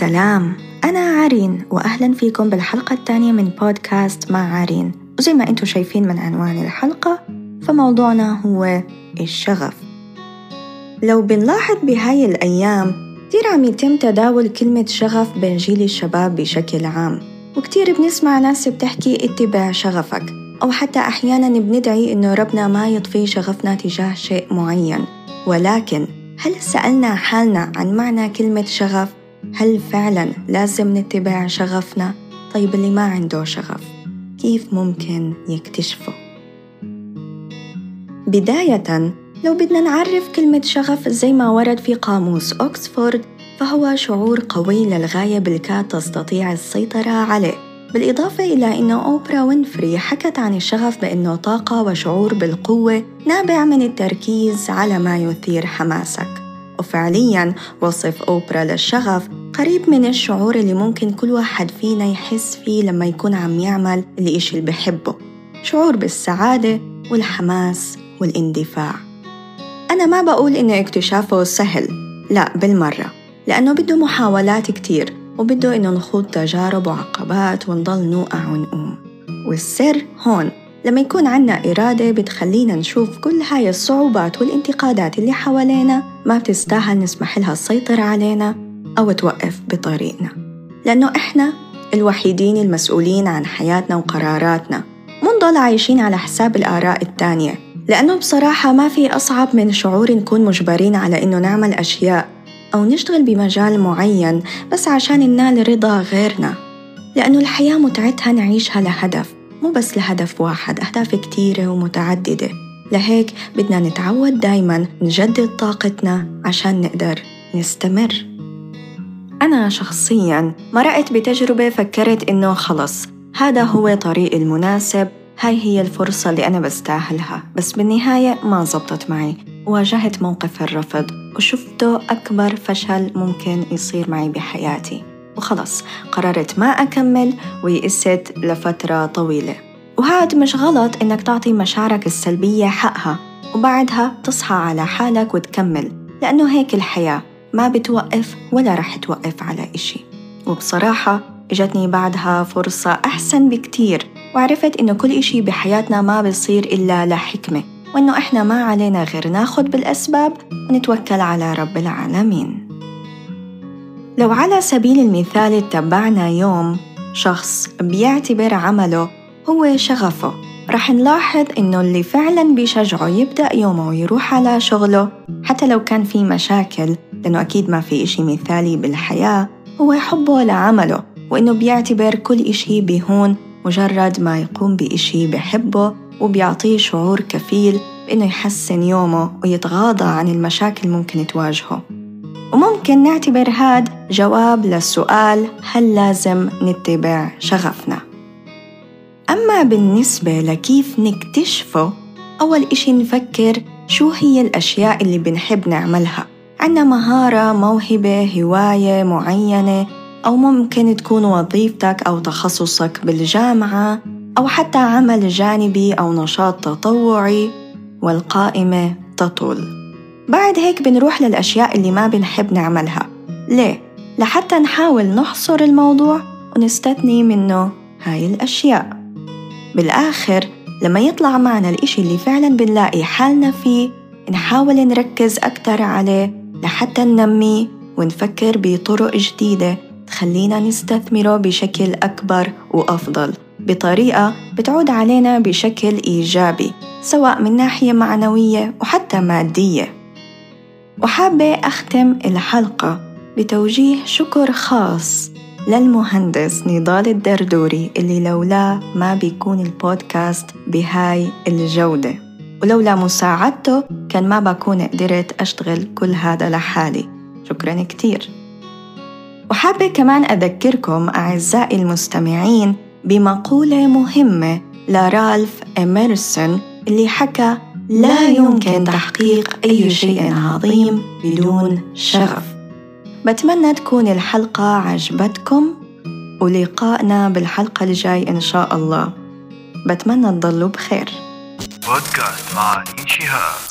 سلام. أنا عارين وأهلا فيكم بالحلقة الثانية من بودكاست مع عارين. وزي ما أنتم شايفين من عنوان الحلقة فموضوعنا هو الشغف. لو بنلاحظ بهاي الأيام كتير عم يتم تداول كلمة شغف بين جيل الشباب بشكل عام. وكتير بنسمع ناس بتحكي اتبع شغفك أو حتى أحيانا بندعي إنه ربنا ما يطفي شغفنا تجاه شيء معين. ولكن هل سألنا حالنا عن معنى كلمة شغف؟ هل فعلا لازم نتبع شغفنا؟ طيب اللي ما عنده شغف كيف ممكن يكتشفه؟ بداية لو بدنا نعرف كلمة شغف زي ما ورد في قاموس أكسفورد فهو شعور قوي للغاية بالكاد تستطيع السيطرة عليه بالإضافة إلى أن أوبرا وينفري حكت عن الشغف بأنه طاقة وشعور بالقوة نابع من التركيز على ما يثير حماسك وفعليا وصف أوبرا للشغف قريب من الشعور اللي ممكن كل واحد فينا يحس فيه لما يكون عم يعمل الإشي اللي بحبه شعور بالسعادة والحماس والاندفاع. أنا ما بقول إنه اكتشافه سهل لا بالمرة لأنه بده محاولات كتير وبده إنه نخوض تجارب وعقبات ونضل نوقع ونقوم. والسر هون لما يكون عنا إرادة بتخلينا نشوف كل هاي الصعوبات والانتقادات اللي حوالينا. ما بتستاهل نسمح لها تسيطر علينا أو توقف بطريقنا. لأنه إحنا الوحيدين المسؤولين عن حياتنا وقراراتنا. منضل عايشين على حساب الآراء التانية. لأنه بصراحة ما في أصعب من شعور نكون مجبرين على إنه نعمل أشياء أو نشتغل بمجال معين بس عشان ننال رضا غيرنا. لأنه الحياة متعتها نعيشها لهدف. مو بس لهدف واحد أهداف كتيرة ومتعددة. لهيك بدنا نتعود دايما نجدد طاقتنا عشان نقدر نستمر. أنا شخصيا مرقت بتجربة فكرت إنه خلص. هذا هو طريق المناسب. هاي هي الفرصة اللي أنا بستاهلها. بس بالنهاية ما زبطت معي. واجهت موقف الرفض وشفته أكبر فشل ممكن يصير معي بحياتي. وخلص قررت ما أكمل ويئست لفترة طويلة. وهاد مش غلط إنك تعطي مشاعرك السلبية حقها وبعدها تصحى على حالك وتكمل لأنه هيك الحياة ما بتوقف ولا رح توقف على إشي. وبصراحة إجتني بعدها فرصة أحسن بكتير وعرفت إنه كل إشي بحياتنا ما بيصير إلا لحكمة وإنه إحنا ما علينا غير ناخد بالأسباب ونتوكل على رب العالمين. لو على سبيل المثال اتبعنا يوم شخص بيعتبر عمله هو شغفه رح نلاحظ إنه اللي فعلا بيشجعه يبدأ يومه ويروح على شغله حتى لو كان في مشاكل لأنه أكيد ما في إشي مثالي بالحياة هو حبه لعمله وإنه بيعتبر كل إشي بيهون مجرد ما يقوم بإشي بحبه وبيعطيه شعور كفيل بإنه يحسن يومه ويتغاضى عن المشاكل ممكن تواجهه. وممكن نعتبر هاد جواب للسؤال هل لازم نتبع شغفنا. أما بالنسبة لكيف نكتشفه أول إشي نفكر شو هي الأشياء اللي بنحب نعملها. عنا مهارة موهبة هواية معينة أو ممكن تكون وظيفتك أو تخصصك بالجامعة أو حتى عمل جانبي أو نشاط تطوعي والقائمة تطول. بعد هيك بنروح للأشياء اللي ما بنحب نعملها. ليه؟ لحتى نحاول نحصر الموضوع ونستثني منه هاي الأشياء. بالآخر لما يطلع معنا الإشي اللي فعلا بنلاقي حالنا فيه نحاول نركز أكتر عليه لحتى ننميه ونفكر بطرق جديدة تخلينا نستثمره بشكل أكبر وأفضل بطريقة بتعود علينا بشكل إيجابي سواء من ناحية معنوية وحتى مادية. وحابة أختم الحلقة بتوجيه شكر خاص للمهندس نضال الدردوري اللي لولاه ما بيكون البودكاست بهاي الجودة. ولولا مساعدته كان ما بكون قدرت أشتغل كل هذا لحالي. شكرا كتير. وحابة كمان أذكركم أعزائي المستمعين بمقولة مهمة لرالف إميرسون اللي حكى لا يمكن تحقيق أي شيء عظيم بدون شغف بتمنى تكون الحلقة عجبتكم ولقائنا بالحلقة الجاي إن شاء الله. بتمنى تضلوا بخير. بودكاست مع شهاب